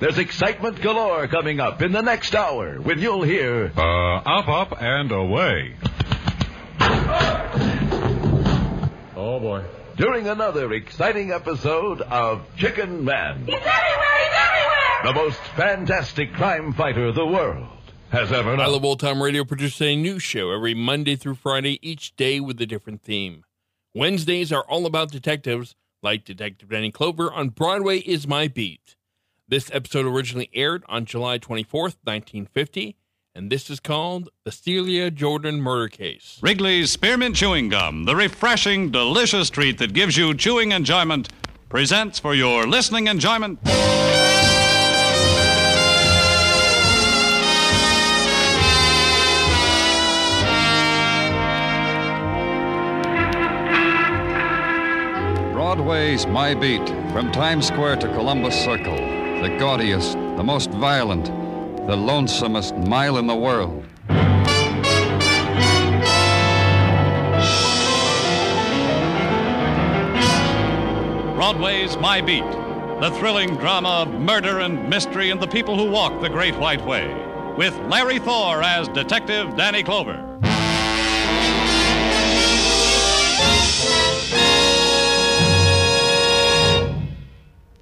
There's excitement galore coming up in the next hour when you'll hear Uh, up, up, and away. Oh, boy. during another exciting episode of Chicken Man, He's everywhere! He's everywhere! the most fantastic crime fighter the world has ever I known. Love Old Time Radio produces a new show every Monday through Friday, each day with a different theme. Wednesdays are all about detectives, like Detective Danny Clover on Broadway is My Beat. This episode originally aired on July 24th, 1950, and this is called The Celia Jordan Murder Case. Wrigley's Spearmint Chewing Gum, the refreshing, delicious treat that gives you chewing enjoyment, presents for your listening enjoyment. Broadway's My Beat, from Times Square to Columbus Circle, the gaudiest, the most violent, the lonesomest mile in the world. Broadway's My Beat, the thrilling drama of murder and mystery and the people who walk the Great White Way, with Larry Thor as Detective Danny Clover.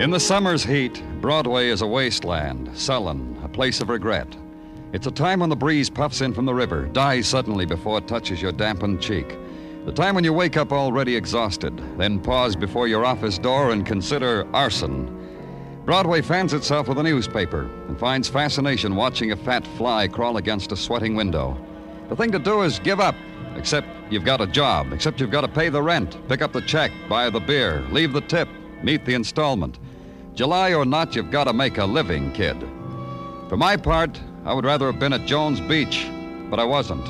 In the summer's heat, Broadway is a wasteland, sullen, a place of regret. It's a time when the breeze puffs in from the river, dies suddenly before it touches your dampened cheek. The time when you wake up already exhausted, then pause before your office door and consider arson. Broadway fans itself with a newspaper and finds fascination watching a fat fly crawl against a sweating window. The thing to do is give up, except you've got a job, except you've got to pay the rent, pick up the check, buy the beer, leave the tip, meet the installment. July or not, you've got to make a living, kid. For my part, I would rather have been at Jones Beach, but I wasn't.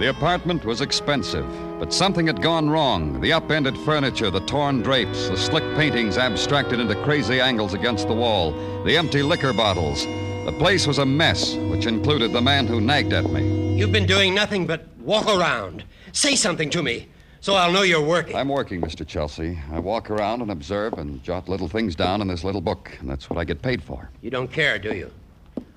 The apartment was expensive, but something had gone wrong. The upended furniture, the torn drapes, the slick paintings abstracted into crazy angles against the wall, the empty liquor bottles. The place was a mess, which included the man who nagged at me. You've been doing nothing but walk around. Say something to me so I'll know you're working. I'm working, Mr. Chelsea. I walk around and observe and jot little things down in this little book, and that's what I get paid for. You don't care, do you?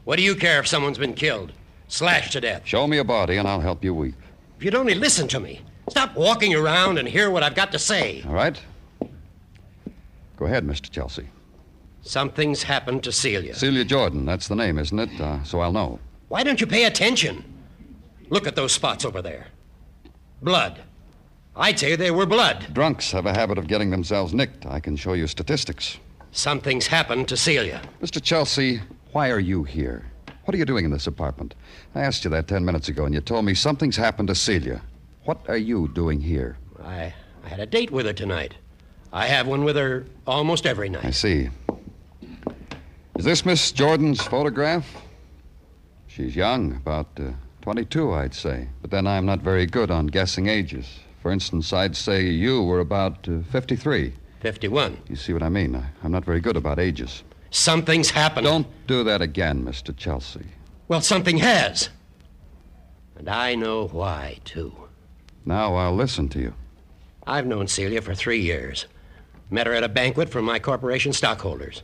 What do you care if someone's been killed, slashed to death? Show me a body, and I'll help you weep. If you'd only listen to me, stop walking around and hear what I've got to say. All right? Go ahead, Mr. Chelsea. Something's happened to Celia. Celia Jordan, that's the name, isn't it? Uh, so I'll know. Why don't you pay attention? Look at those spots over there. Blood. I'd say they were blood. Drunks have a habit of getting themselves nicked. I can show you statistics. Something's happened to Celia. Mr. Chelsea, why are you here? What are you doing in this apartment? I asked you that ten minutes ago, and you told me something's happened to Celia. What are you doing here? I, I had a date with her tonight. I have one with her almost every night. I see. Is this Miss Jordan's photograph? She's young, about uh, 22, I'd say. But then I'm not very good on guessing ages. For instance, I'd say you were about uh, 53. 51. You see what I mean? I, I'm not very good about ages. Something's happened. Don't do that again, Mr. Chelsea. Well, something has. And I know why, too. Now I'll listen to you. I've known Celia for three years. Met her at a banquet for my corporation stockholders.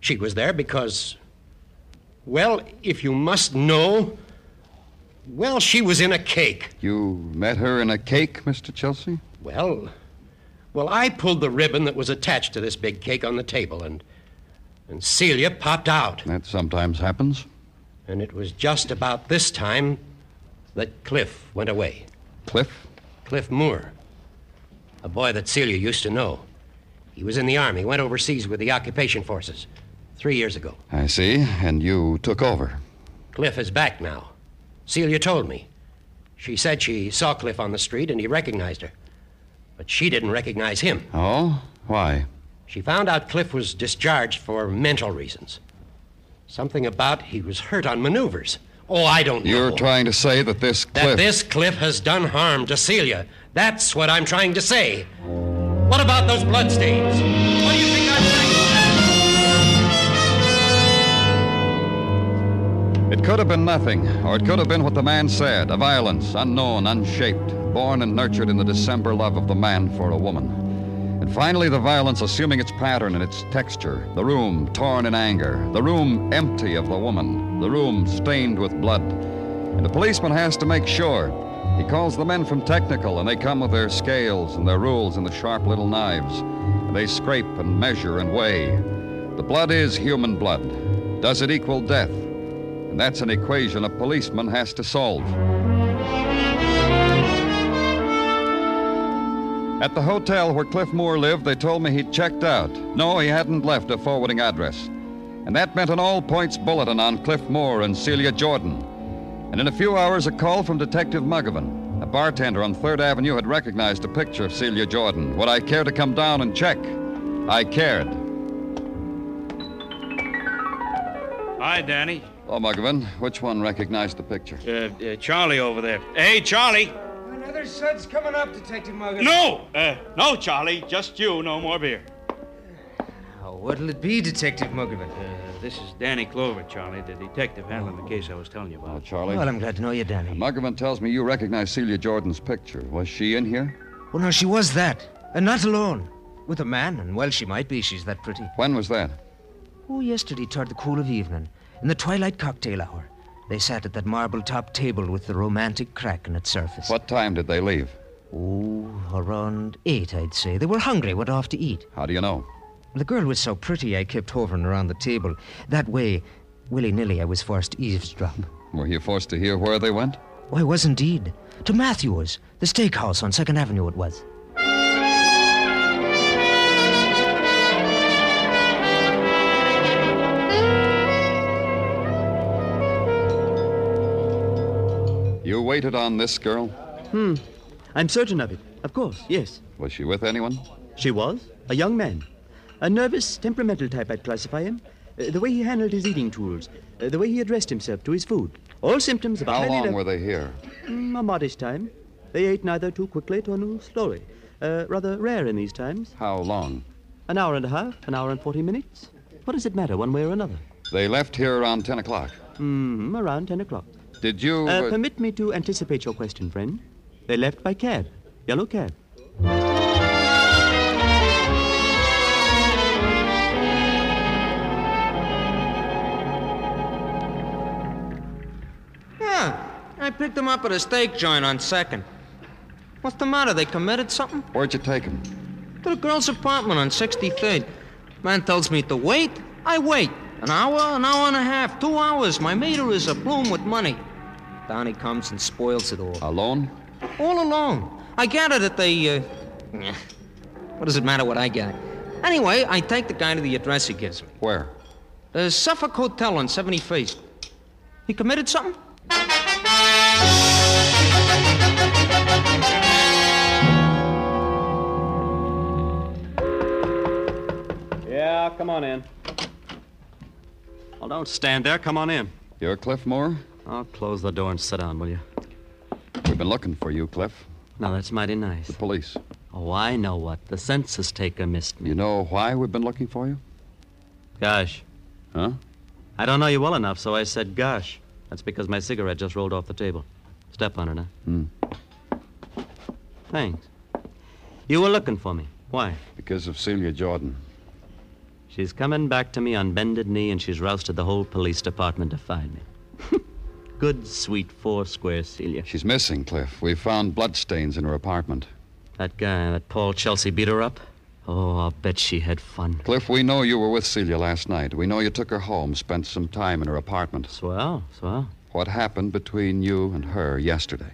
She was there because, well, if you must know, well, she was in a cake. You met her in a cake, Mr. Chelsea? Well, well, I pulled the ribbon that was attached to this big cake on the table, and and Celia popped out. That sometimes happens. And it was just about this time that Cliff went away. Cliff? Cliff Moore. A boy that Celia used to know. He was in the Army, went overseas with the occupation forces three years ago. I see. And you took over. Cliff is back now. Celia told me. She said she saw Cliff on the street and he recognized her. But she didn't recognize him. Oh? Why? She found out Cliff was discharged for mental reasons. Something about he was hurt on maneuvers. Oh, I don't know. You're trying to say that this Cliff. That this Cliff has done harm to Celia. That's what I'm trying to say. What about those bloodstains? What do you It could have been nothing, or it could have been what the man said a violence, unknown, unshaped, born and nurtured in the December love of the man for a woman. And finally, the violence assuming its pattern and its texture, the room torn in anger, the room empty of the woman, the room stained with blood. And the policeman has to make sure. He calls the men from technical, and they come with their scales and their rules and the sharp little knives. And they scrape and measure and weigh. The blood is human blood. Does it equal death? And that's an equation a policeman has to solve. At the hotel where Cliff Moore lived, they told me he'd checked out. No, he hadn't left a forwarding address. And that meant an all points bulletin on Cliff Moore and Celia Jordan. And in a few hours, a call from Detective Muggavan. A bartender on 3rd Avenue had recognized a picture of Celia Jordan. Would I care to come down and check? I cared. Hi, Danny. Oh, Muggavan, which one recognized the picture? Uh, uh, Charlie over there. Hey, Charlie. Another sud's coming up, Detective Muggavan. No! Uh, no, Charlie. Just you. No more beer. Oh, what'll it be, Detective Muggavan? Uh, this is Danny Clover, Charlie, the detective handling the case I was telling you Oh, about. Charlie. Well, I'm glad to know you, Danny. Muggavan tells me you recognize Celia Jordan's picture. Was she in here? Well, no, she was that. And not alone. With a man, and well, she might be. She's that pretty. When was that? Oh, yesterday, toward the cool of evening, in the twilight cocktail hour. They sat at that marble top table with the romantic crack in its surface. What time did they leave? Oh, around eight, I'd say. They were hungry, went off to eat. How do you know? The girl was so pretty, I kept hovering around the table. That way, willy nilly, I was forced to eavesdrop. Were you forced to hear where they went? Oh, I was indeed. To Matthew's, the steakhouse on Second Avenue, it was. Waited on this girl? Hmm. I'm certain of it. Of course, yes. Was she with anyone? She was. A young man. A nervous, temperamental type, I'd classify him. Uh, the way he handled his eating tools, uh, the way he addressed himself to his food. All symptoms of How long were they here? Mm, a modest time. They ate neither too quickly nor slowly. Uh, rather rare in these times. How long? An hour and a half, an hour and forty minutes. What does it matter, one way or another? They left here around 10 o'clock. Hmm, around ten o'clock. Did you. Uh, uh, permit me to anticipate your question, friend. They left by cab. Yellow cab. Yeah, I picked them up at a steak joint on Second. What's the matter? They committed something? Where'd you take them? To the girl's apartment on 63rd. Man tells me to wait. I wait. An hour, an hour and a half, two hours. My meter is a bloom with money. Down he comes and spoils it all. Alone? All alone. I gather that they, uh... What does it matter what I got? Anyway, I take the guy to the address he gives me. Where? The Suffolk Hotel on 71st. He committed something? Yeah, come on in. Well, don't stand there. Come on in. You're Cliff Moore? I'll close the door and sit down, will you? We've been looking for you, Cliff. Now, that's mighty nice. The police. Oh, I know what. The census taker missed me. You know why we've been looking for you? Gosh. Huh? I don't know you well enough, so I said gosh. That's because my cigarette just rolled off the table. Step on it, huh? Hmm. Thanks. You were looking for me. Why? Because of Celia Jordan. She's coming back to me on bended knee, and she's rousted the whole police department to find me. Good, sweet, four square Celia. She's missing, Cliff. We found bloodstains in her apartment. That guy, that Paul Chelsea, beat her up? Oh, I'll bet she had fun. Cliff, we know you were with Celia last night. We know you took her home, spent some time in her apartment. Swell, swell. What happened between you and her yesterday?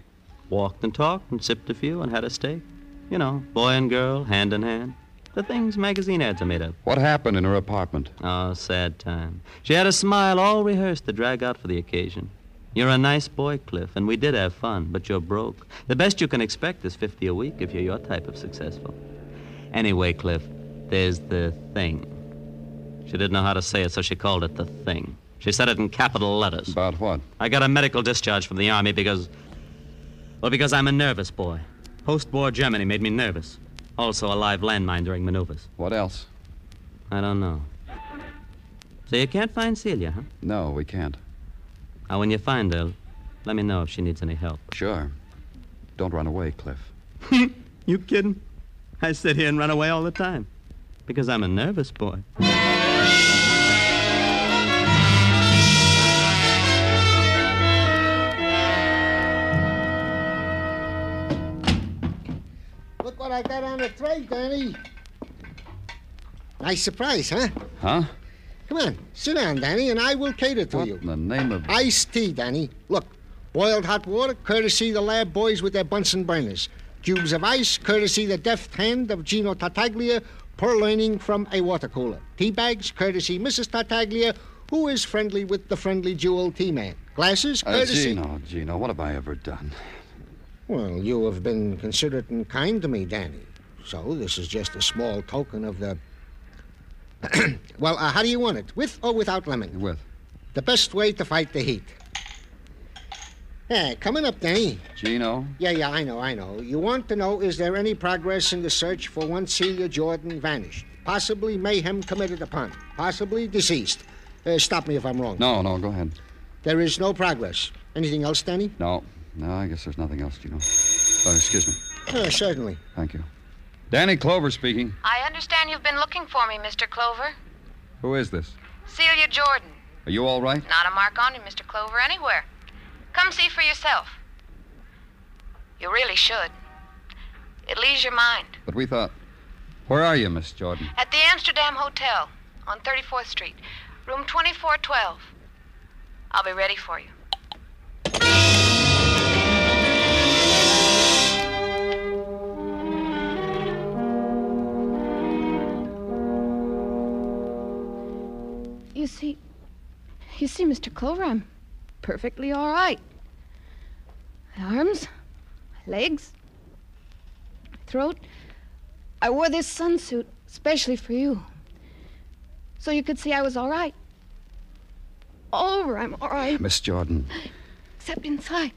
Walked and talked and sipped a few and had a steak. You know, boy and girl, hand in hand. The things magazine ads are made of. What happened in her apartment? Oh, sad time. She had a smile all rehearsed to drag out for the occasion. You're a nice boy, Cliff, and we did have fun, but you're broke. The best you can expect is 50 a week if you're your type of successful. Anyway, Cliff, there's the thing. She didn't know how to say it, so she called it the thing. She said it in capital letters. About what? I got a medical discharge from the Army because. Well, because I'm a nervous boy. Post war Germany made me nervous. Also, a live landmine during maneuvers. What else? I don't know. So you can't find Celia, huh? No, we can't. Now, when you find her, let me know if she needs any help. Sure. Don't run away, Cliff. you kidding? I sit here and run away all the time. Because I'm a nervous boy. Look what I got on the tray, Danny. Nice surprise, huh? Huh? Come on, sit down, Danny, and I will cater to What you. in the name of. Iced tea, Danny. Look, boiled hot water, courtesy the lab boys with their Bunsen burners. Cubes of ice, courtesy the deft hand of Gino Tartaglia, purloining from a water cooler. Tea bags, courtesy Mrs. Tartaglia, who is friendly with the friendly jewel tea man. Glasses, Uh, courtesy. Gino, Gino, what have I ever done? Well, you have been considerate and kind to me, Danny. So this is just a small token of the. well, uh, how do you want it? With or without lemon? With. The best way to fight the heat. Yeah, coming up, Danny. Gino? Yeah, yeah, I know, I know. You want to know is there any progress in the search for one Celia Jordan vanished? Possibly mayhem committed upon. Possibly deceased. Uh, stop me if I'm wrong. No, no, go ahead. There is no progress. Anything else, Danny? No. No, I guess there's nothing else, Gino. Oh, excuse me. Uh, certainly. Thank you. Danny Clover speaking. I understand you've been looking for me, Mr. Clover. Who is this? Celia Jordan. Are you all right? Not a mark on you, Mr. Clover, anywhere. Come see for yourself. You really should. It'll ease your mind. But we thought. Where are you, Miss Jordan? At the Amsterdam Hotel on 34th Street, room 2412. I'll be ready for you. You see, you see, Mr. Clover, I'm perfectly all right. My arms, my legs, my throat. I wore this sunsuit especially for you. So you could see I was all right. All over, I'm all right, Miss Jordan. except inside.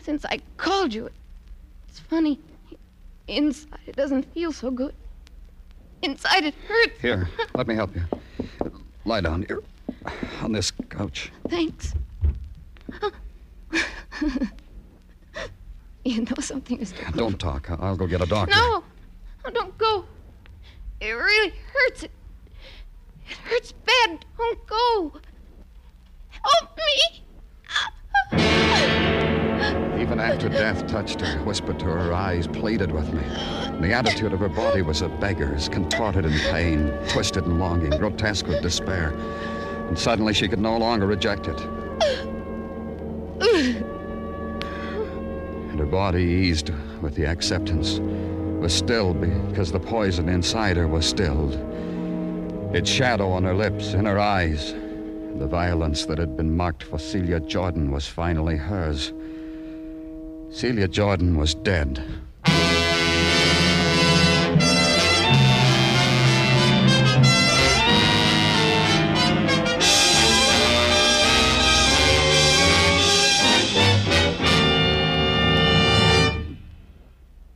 Since I called you, it's funny. Inside, it doesn't feel so good. Inside, it hurts. Here, let me help you. Lie down here on this couch. Thanks. you know something, is. Clover? Don't talk. I'll go get a doctor. No, no, don't go. It really hurts. It, it hurts bad. Don't go. Help me. Even after death touched her, whispered to her, eyes pleaded with me. The attitude of her body was a beggar's, contorted in pain, twisted in longing, grotesque with despair. And suddenly she could no longer reject it. And her body eased with the acceptance, was stilled because the poison inside her was stilled. Its shadow on her lips, in her eyes, the violence that had been marked for Celia Jordan was finally hers. Celia Jordan was dead.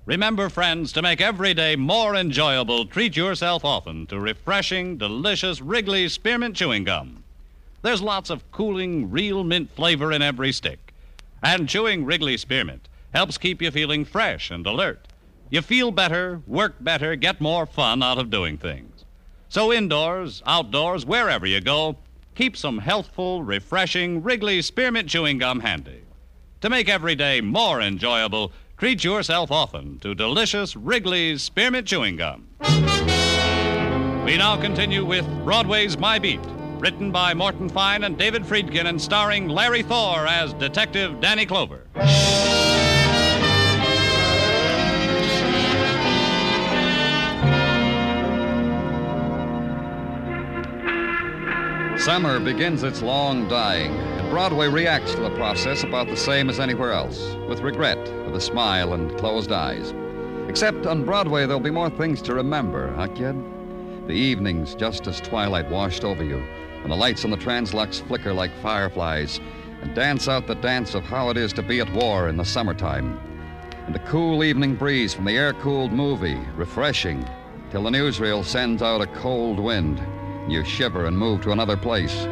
Remember, friends, to make every day more enjoyable, treat yourself often to refreshing, delicious Wrigley's Spearmint Chewing Gum. There's lots of cooling, real mint flavor in every stick. And chewing Wrigley Spearmint helps keep you feeling fresh and alert. You feel better, work better, get more fun out of doing things. So, indoors, outdoors, wherever you go, keep some healthful, refreshing Wrigley Spearmint Chewing Gum handy. To make every day more enjoyable, treat yourself often to delicious Wrigley's Spearmint Chewing Gum. We now continue with Broadway's My Beat, written by Morton Fine and David Friedkin and starring Larry Thor as Detective Danny Clover. Summer begins its long dying, and Broadway reacts to the process about the same as anywhere else, with regret, with a smile and closed eyes. Except on Broadway, there'll be more things to remember, huh, kid? The evenings, just as twilight washed over you, and the lights on the Translux flicker like fireflies, and dance out the dance of how it is to be at war in the summertime. And the cool evening breeze from the air cooled movie, refreshing, till the newsreel sends out a cold wind. And You shiver and move to another place.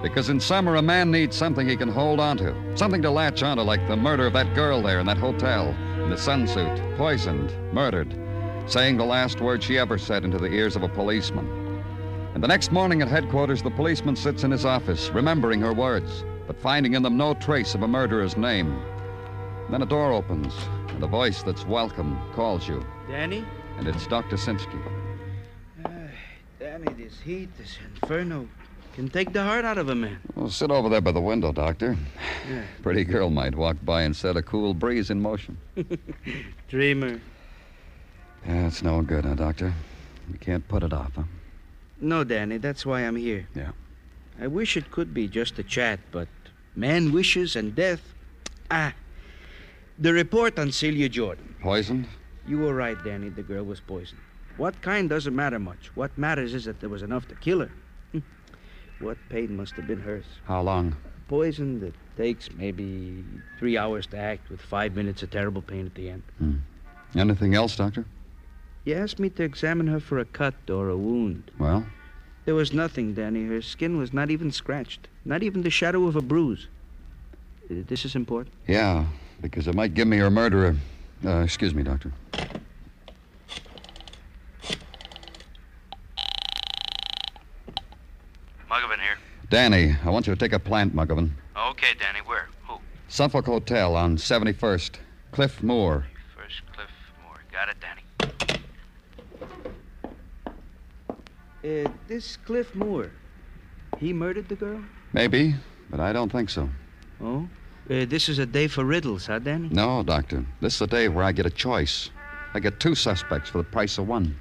Because in summer, a man needs something he can hold onto, something to latch onto, like the murder of that girl there in that hotel, in the sunsuit, poisoned, murdered, saying the last word she ever said into the ears of a policeman. And the next morning at headquarters, the policeman sits in his office, remembering her words, but finding in them no trace of a murderer's name. Then a door opens, and a voice that's welcome calls you, Danny? and it's Dr. Sinsky. Danny, this heat, this inferno, can take the heart out of a man. Well, sit over there by the window, Doctor. Yeah. Pretty girl might walk by and set a cool breeze in motion. Dreamer. Yeah, it's no good, huh, Doctor? We can't put it off, huh? No, Danny, that's why I'm here. Yeah. I wish it could be just a chat, but man wishes and death. Ah. The report on Celia Jordan. Poisoned? You were right, Danny. The girl was poisoned. What kind doesn't matter much. What matters is that there was enough to kill her. what pain must have been hers. How long? Poison that takes maybe three hours to act with five minutes of terrible pain at the end. Hmm. Anything else, Doctor? You asked me to examine her for a cut or a wound. Well? There was nothing, Danny. Her skin was not even scratched, not even the shadow of a bruise. Uh, This is important. Yeah, because it might give me her murderer. Uh, excuse me, Doctor. Muggavan here. Danny, I want you to take a plant, Muggavan. Okay, Danny, where? Who? Suffolk Hotel on 71st. Cliff Moore. First Cliff Moore. Got it, Danny. Uh, this Cliff Moore, he murdered the girl? Maybe, but I don't think so. Oh? Uh, this is a day for riddles, huh, Danny? No, Doctor. This is a day where I get a choice. I get two suspects for the price of one.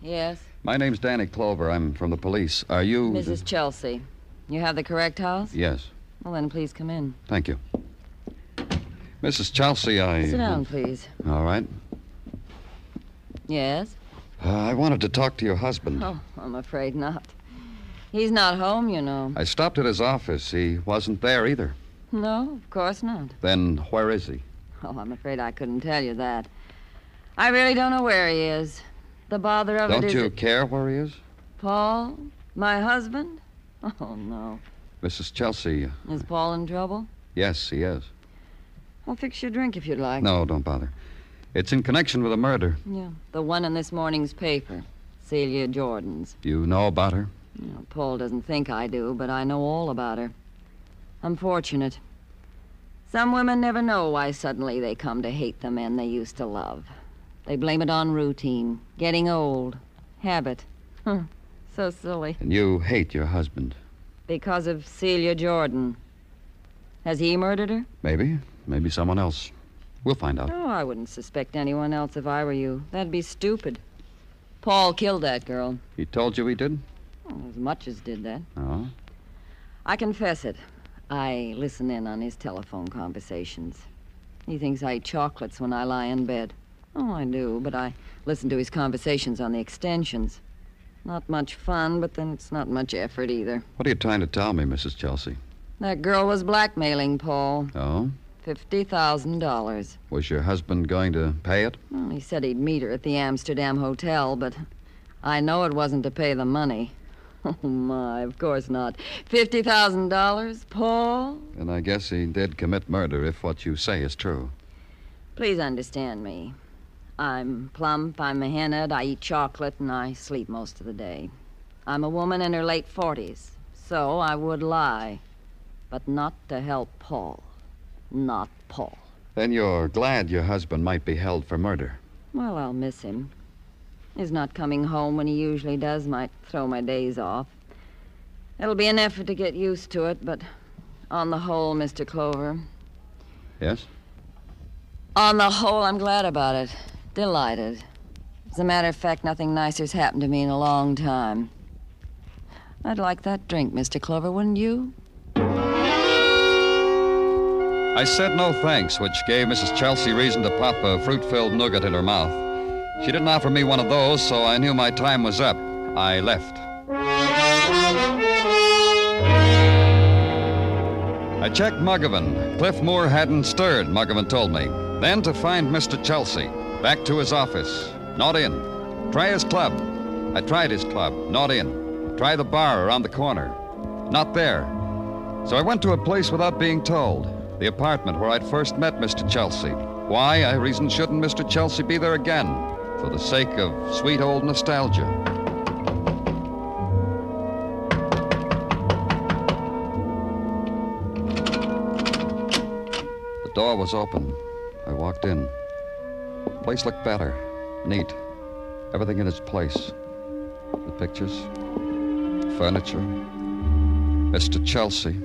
Yes, My name's Danny Clover. I'm from the police. Are you. Mrs. Chelsea. You have the correct house? Yes. Well, then please come in. Thank you. Mrs. Chelsea, I. Sit down, please. All right. Yes? Uh, I wanted to talk to your husband. Oh, I'm afraid not. He's not home, you know. I stopped at his office. He wasn't there either. No, of course not. Then where is he? Oh, I'm afraid I couldn't tell you that. I really don't know where he is. The bother of Don't it is. you that- care where he is? Paul? My husband? Oh, no. Mrs. Chelsea. Uh, is Paul in trouble? Yes, he is. I'll fix your drink if you'd like. No, don't bother. It's in connection with a murder. Yeah, the one in this morning's paper. Celia Jordan's. You know about her? You know, Paul doesn't think I do, but I know all about her. I'm fortunate. Some women never know why suddenly they come to hate the men they used to love. They blame it on routine, getting old, habit. So silly. And you hate your husband. Because of Celia Jordan. Has he murdered her? Maybe. Maybe someone else. We'll find out. Oh, I wouldn't suspect anyone else if I were you. That'd be stupid. Paul killed that girl. He told you he did? Well, as much as did that. Oh. I confess it. I listen in on his telephone conversations. He thinks I eat chocolates when I lie in bed. Oh, I do, but I listen to his conversations on the extensions. Not much fun, but then it's not much effort either. What are you trying to tell me, Mrs. Chelsea? That girl was blackmailing Paul. Oh? $50,000. Was your husband going to pay it? Well, he said he'd meet her at the Amsterdam Hotel, but I know it wasn't to pay the money. Oh, my, of course not. $50,000, Paul? And I guess he did commit murder if what you say is true. Please understand me. I'm plump, I'm a henhead, I eat chocolate, and I sleep most of the day. I'm a woman in her late 40s, so I would lie. But not to help Paul. Not Paul. Then you're glad your husband might be held for murder. Well, I'll miss him. His not coming home when he usually does might throw my days off. It'll be an effort to get used to it, but on the whole, Mr. Clover, Yes? on the whole, I'm glad about it. Delighted. As a matter of fact, nothing nicer's happened to me in a long time. I'd like that drink, Mr. Clover, wouldn't you? I said no thanks, which gave Mrs. Chelsea reason to pop a fruit filled nougat in her mouth. She didn't offer me one of those, so I knew my time was up. I left. I checked Muggavan. Cliff Moore hadn't stirred, Muggavan told me. Then to find Mr. Chelsea. Back to his office. Not in. Try his club. I tried his club. Not in. Try the bar around the corner. Not there. So I went to a place without being told. The apartment where I'd first met Mr. Chelsea. Why, I reasoned, shouldn't Mr. Chelsea be there again? For the sake of sweet old nostalgia. The door was open. I walked in. The place looked better. Neat. Everything in its place. The pictures, furniture, Mr. Chelsea.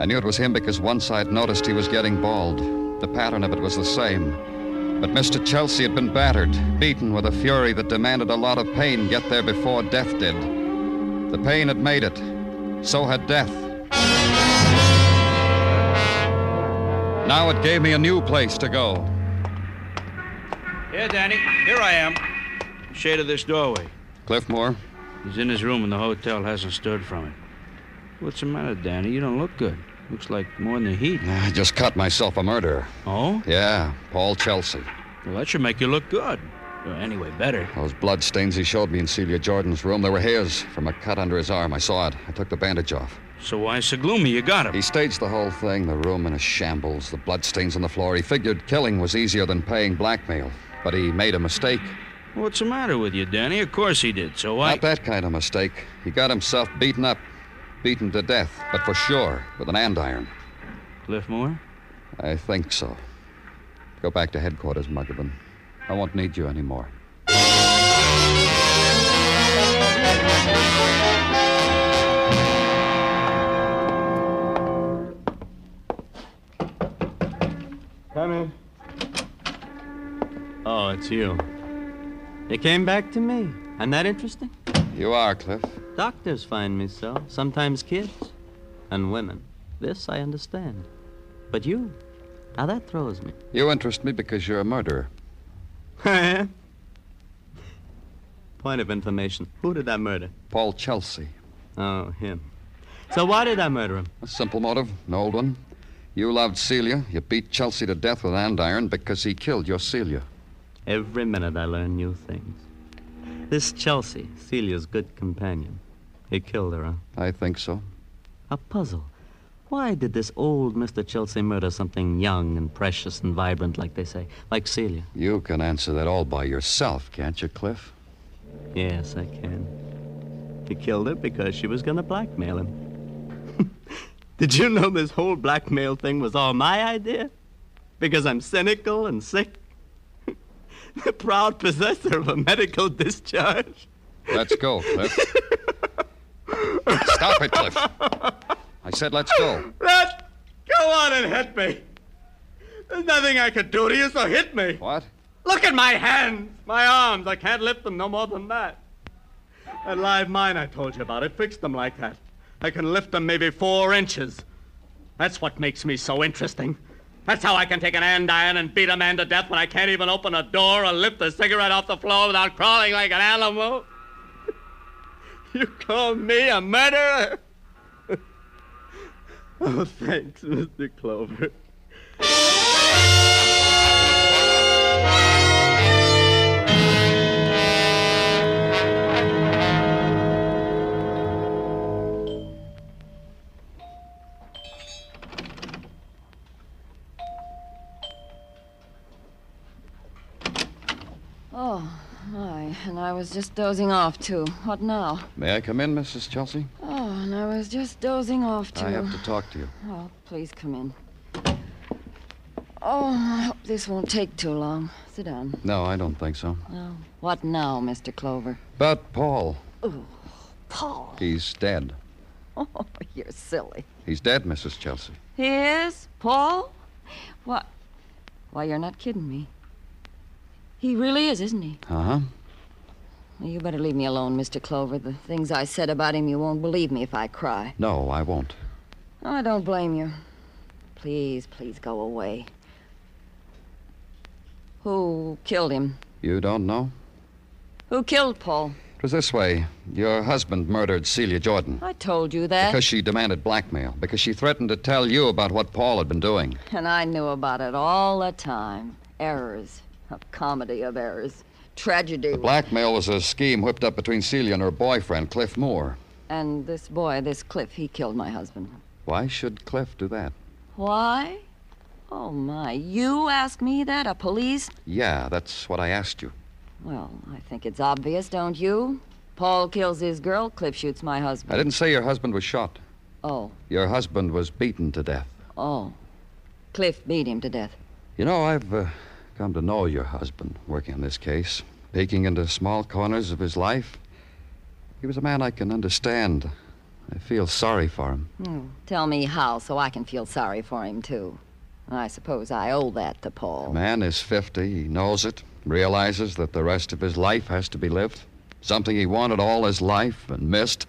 I knew it was him because once I'd noticed he was getting bald. The pattern of it was the same. But Mr. Chelsea had been battered, beaten with a fury that demanded a lot of pain get there before death did. The pain had made it. So had death. Now it gave me a new place to go. Here, Danny. Here I am. Shade of this doorway. Cliff Moore? He's in his room in the hotel, hasn't stirred from it. What's the matter, Danny? You don't look good. Looks like more than the heat. I just cut myself a murderer. Oh? Yeah, Paul Chelsea. Well, that should make you look good. Or anyway, better. Those blood stains he showed me in Celia Jordan's room, they were his, from a cut under his arm. I saw it. I took the bandage off. So why so gloomy? You got him. He staged the whole thing, the room in a shambles, the bloodstains on the floor. He figured killing was easier than paying blackmail. But he made a mistake. What's the matter with you, Danny? Of course he did. So why? Not that kind of mistake. He got himself beaten up, beaten to death, but for sure, with an andiron. Cliff Moore? I think so. Go back to headquarters, Muggavan. I won't need you anymore. It's you. You came back to me. I'm that interesting? You are, Cliff. Doctors find me so. Sometimes kids. And women. This I understand. But you? Now that throws me. You interest me because you're a murderer. Eh? Point of information. Who did I murder? Paul Chelsea. Oh, him. So why did I murder him? A simple motive, an old one. You loved Celia. You beat Chelsea to death with an andiron because he killed your Celia. Every minute I learn new things. This Chelsea, Celia's good companion. He killed her, huh? I think so. A puzzle. Why did this old Mr. Chelsea murder something young and precious and vibrant, like they say, like Celia? You can answer that all by yourself, can't you, Cliff? Yes, I can. He killed her because she was going to blackmail him. Did you know this whole blackmail thing was all my idea? Because I'm cynical and sick? The proud possessor of a medical discharge? Let's go, Cliff. Stop it, Cliff. I said let's go. Let go on and hit me. There's nothing I could do to you, so hit me. What? Look at my hands, my arms. I can't lift them no more than that. That live mine I told you about, it fixed them like that. I can lift them maybe four inches. That's what makes me so interesting. That's how I can take an andiron and beat a man to death when I can't even open a door or lift a cigarette off the floor without crawling like an animal. You call me a murderer? Oh, thanks, Mr. Clover. Was just dozing off, too. What now? May I come in, Mrs. Chelsea? Oh, and I was just dozing off, too. I have to talk to you. Oh, please come in. Oh, I hope this won't take too long. Sit down. No, I don't think so. Oh, what now, Mr. Clover? But Paul, Oh, Paul. he's dead. Oh, you're silly. He's dead, Mrs. Chelsea. He is? Paul? What? Why, you're not kidding me. He really is, isn't he? Uh huh. You better leave me alone, Mr. Clover. The things I said about him, you won't believe me if I cry. No, I won't. Oh, I don't blame you. Please, please go away. Who killed him? You don't know? Who killed Paul? It was this way. Your husband murdered Celia Jordan. I told you that. Because she demanded blackmail. Because she threatened to tell you about what Paul had been doing. And I knew about it all the time. Errors. A comedy of errors. Tragedy. The blackmail was a scheme whipped up between Celia and her boyfriend, Cliff Moore. And this boy, this Cliff, he killed my husband. Why should Cliff do that? Why? Oh, my. You ask me that? A police? Yeah, that's what I asked you. Well, I think it's obvious, don't you? Paul kills his girl, Cliff shoots my husband. I didn't say your husband was shot. Oh, Your husband was beaten to death. oh. Cliff beat him to death. You know, I've uh, come to know your husband working on this case, peeking into small corners of his life. He was a man I can understand. I feel sorry for him. Hmm. Tell me how, so I can feel sorry for him, too. I suppose I owe that to A Paul. man is 50. He knows it, realizes that the rest of his life has to be lived. Something he wanted all his life and missed.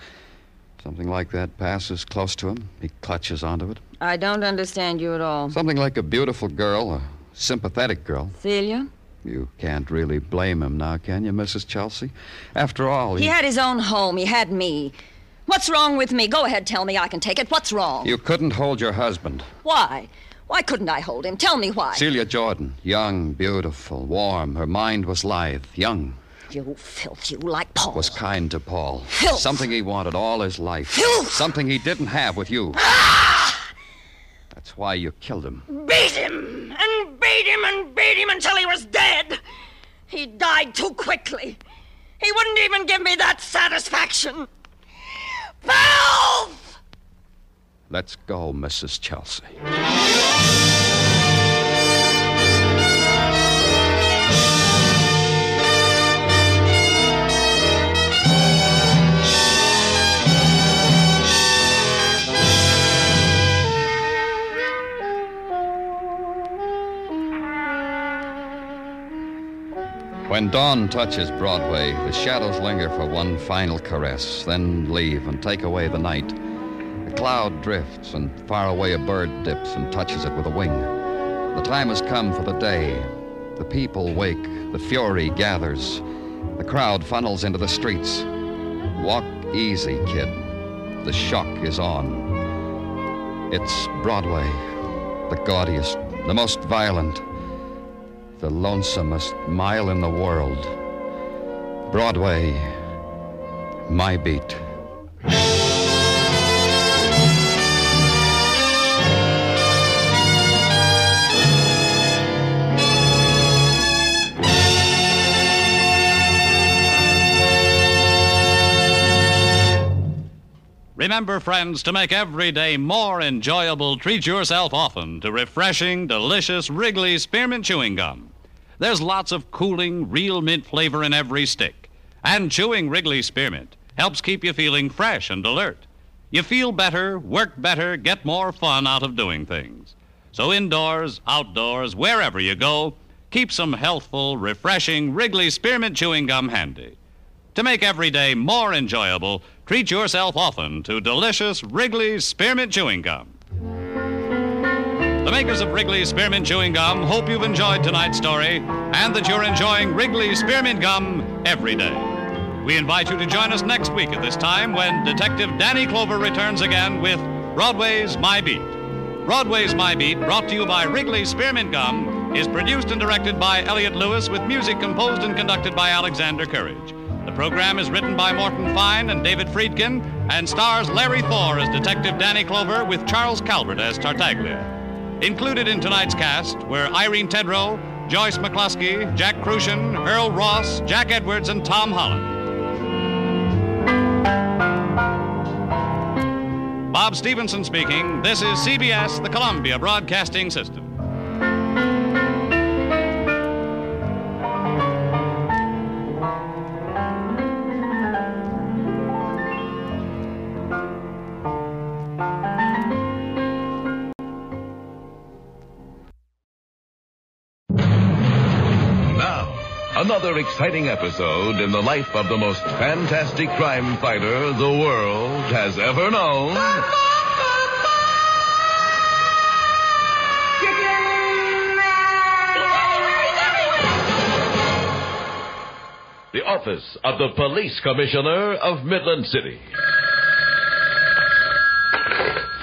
Something like that passes close to him. He clutches onto it. I don't understand you at all. Something like a beautiful girl, a sympathetic girl. Celia? You can't really blame him now, can you, Mrs. Chelsea? After all, He had his own home. He had me. What's wrong with me? Go ahead, tell me I can take it. What's wrong? you couldn't hold your husband. Why? Why couldn't I hold him? Tell me why. Celia Jordan, young, beautiful, warm. Her mind was lithe, young. You filth, you like Paul. Was kind to Paul. Filth. Something he wanted all his life. Filth. Something he didn't have with you. Ah! That's why you killed him. Beat him and beat him and beat him until he was dead. He died too quickly. He wouldn't even give me that satisfaction. Filth! Let's go, Mrs. Chelsea. When dawn touches Broadway, the shadows linger for one final caress, then leave and take away the night. A cloud drifts, and far away a bird dips and touches it with a wing. The time has come for the day. The people wake, the fury gathers. The crowd funnels into the streets. Walk easy, kid. The shock is on. It's Broadway, the gaudiest, the most violent, the lonesomest mile in the world. Broadway, my beat. Remember, friends, to make every day more enjoyable, treat yourself often to refreshing, delicious Wrigley Spearmint Chewing Gum. There's lots of cooling, real mint flavor in every stick. And chewing Wrigley Spearmint helps keep you feeling fresh and alert. You feel better, work better, get more fun out of doing things. So, indoors, outdoors, wherever you go, keep some healthful, refreshing Wrigley Spearmint Chewing Gum handy. To make every day more enjoyable, treat yourself often to delicious Wrigley Spearmint Chewing Gum. The makers of Wrigley Spearmint Chewing Gum hope you've enjoyed tonight's story and that you're enjoying Wrigley Spearmint Gum every day. We invite you to join us next week at this time when Detective Danny Clover returns again with Broadway's My Beat. Broadway's My Beat, brought to you by Wrigley Spearmint Gum, is produced and directed by Elliott Lewis with music composed and conducted by Alexander Courage. The program is written by Morton Fine and David Friedkin and stars Larry Thor as Detective Danny Clover with Charles Calvert as Tartaglia. Included in tonight's cast were Irene Tedrow, Joyce McCluskey, Jack Kruschen, Earl Ross, Jack Edwards, and Tom Holland. Bob Stevenson speaking. This is CBS, the Columbia Broadcasting System. Another exciting episode in the life of the most fantastic crime fighter the world has ever known. The office of the police commissioner of Midland City.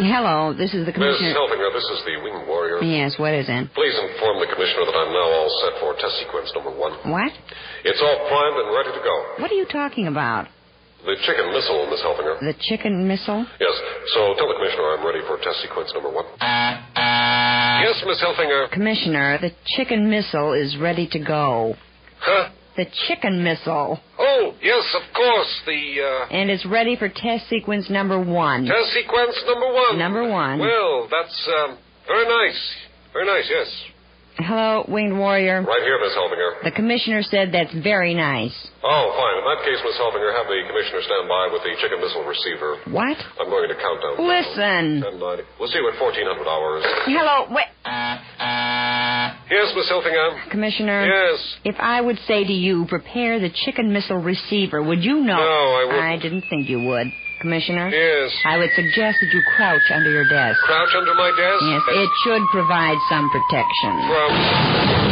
Hello, this is the commissioner. Miss. Helfinger, this is the Winged Warrior. Yes, what is it? Please inform the commissioner that I'm now all set for test sequence number one. What? It's all primed and ready to go. What are you talking about? The chicken missile, Miss Helfinger. The chicken missile? Yes, so tell the commissioner I'm ready for test sequence number one. Yes, Miss Helfinger. Commissioner, the chicken missile is ready to go. Huh? The chicken missile. Yes, of course. The uh, And it's ready for test sequence number one. test sequence number one. Number one. Well, that's um, very nice. Very nice, yes. Hello, Winged Warrior. Right here, Miss Helfinger. The commissioner said that's very nice. Oh, fine. In that case, Miss Helfinger, have the commissioner stand by with the chicken missile receiver. What? I'm going to count down. Listen. 10, 90. We'll see you at 1400 hours. Hello, wait. Yes, Miss. Commissioner? Yes. If I would say to you, prepare the chicken missile receiver, would you know? No, I wouldn't. I didn't think you would. Commissioner? Yes. I would suggest that you crouch under your desk. Crouch under my desk? Yes, it should provide some protection. From.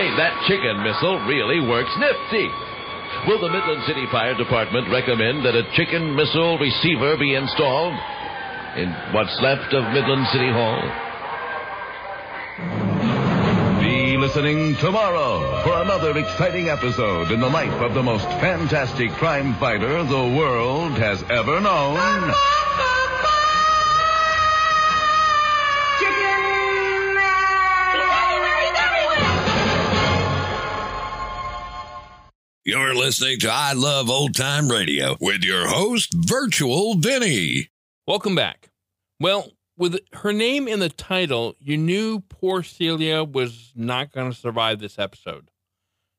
Say, that chicken missile really works nifty. Will the Midland City Fire Department recommend that a chicken missile receiver be installed in what's left of Midland City Hall? Be listening tomorrow for another exciting episode in the life of the most fantastic crime fighter the world has ever known. You're listening to I Love Old Time Radio with your host, Virtual Vinny. Welcome back. Well, with her name in the title, you knew poor Celia was not going to survive this episode.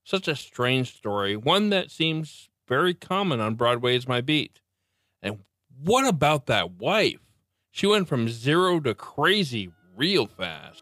Such a strange story, one that seems very common on Broadway's My Beat. And what about that wife? She went from zero to crazy real fast.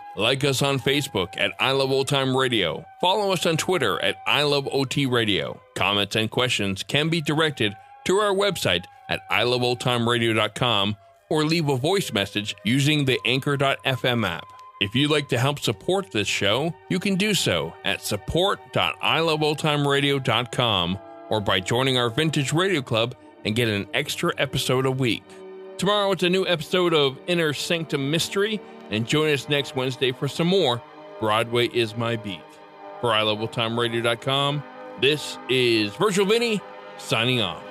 Like us on Facebook at I Love Old Time Radio. Follow us on Twitter at I Love OT Radio. Comments and questions can be directed to our website at iloveoldtimeradio.com or leave a voice message using the Anchor.fm app. If you'd like to help support this show, you can do so at support.iloveoldtimeradio.com or by joining our Vintage Radio Club and get an extra episode a week. Tomorrow it's a new episode of Inner Sanctum Mystery, and join us next Wednesday for some more Broadway is My Beat. For iLoveOldTimeRadio.com, this is Virtual Vinny signing off.